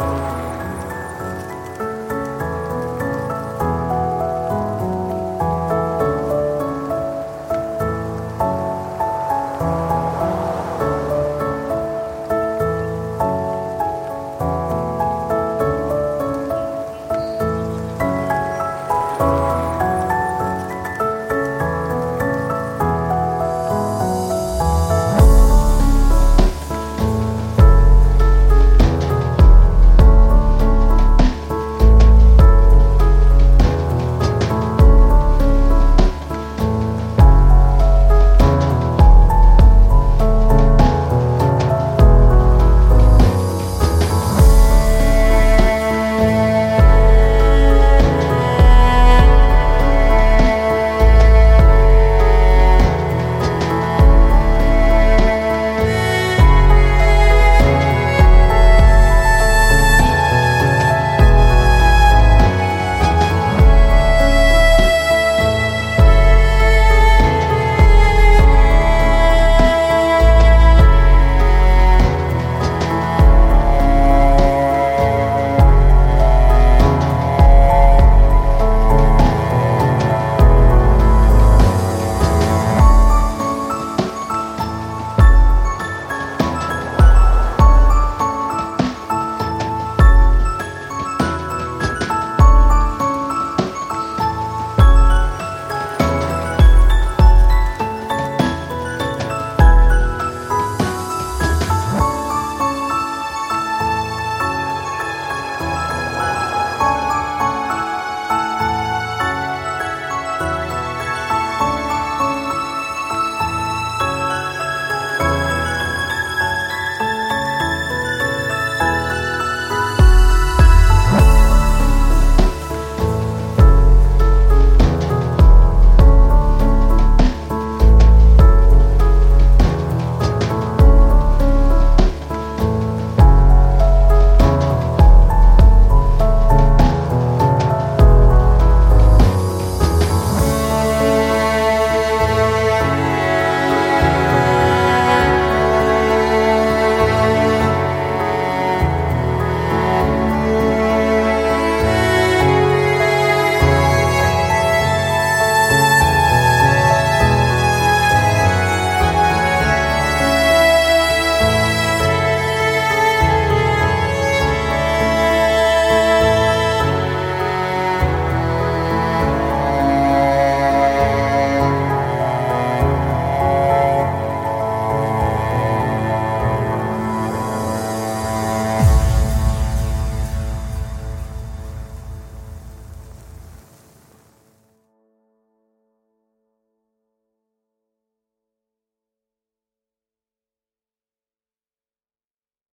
Bye.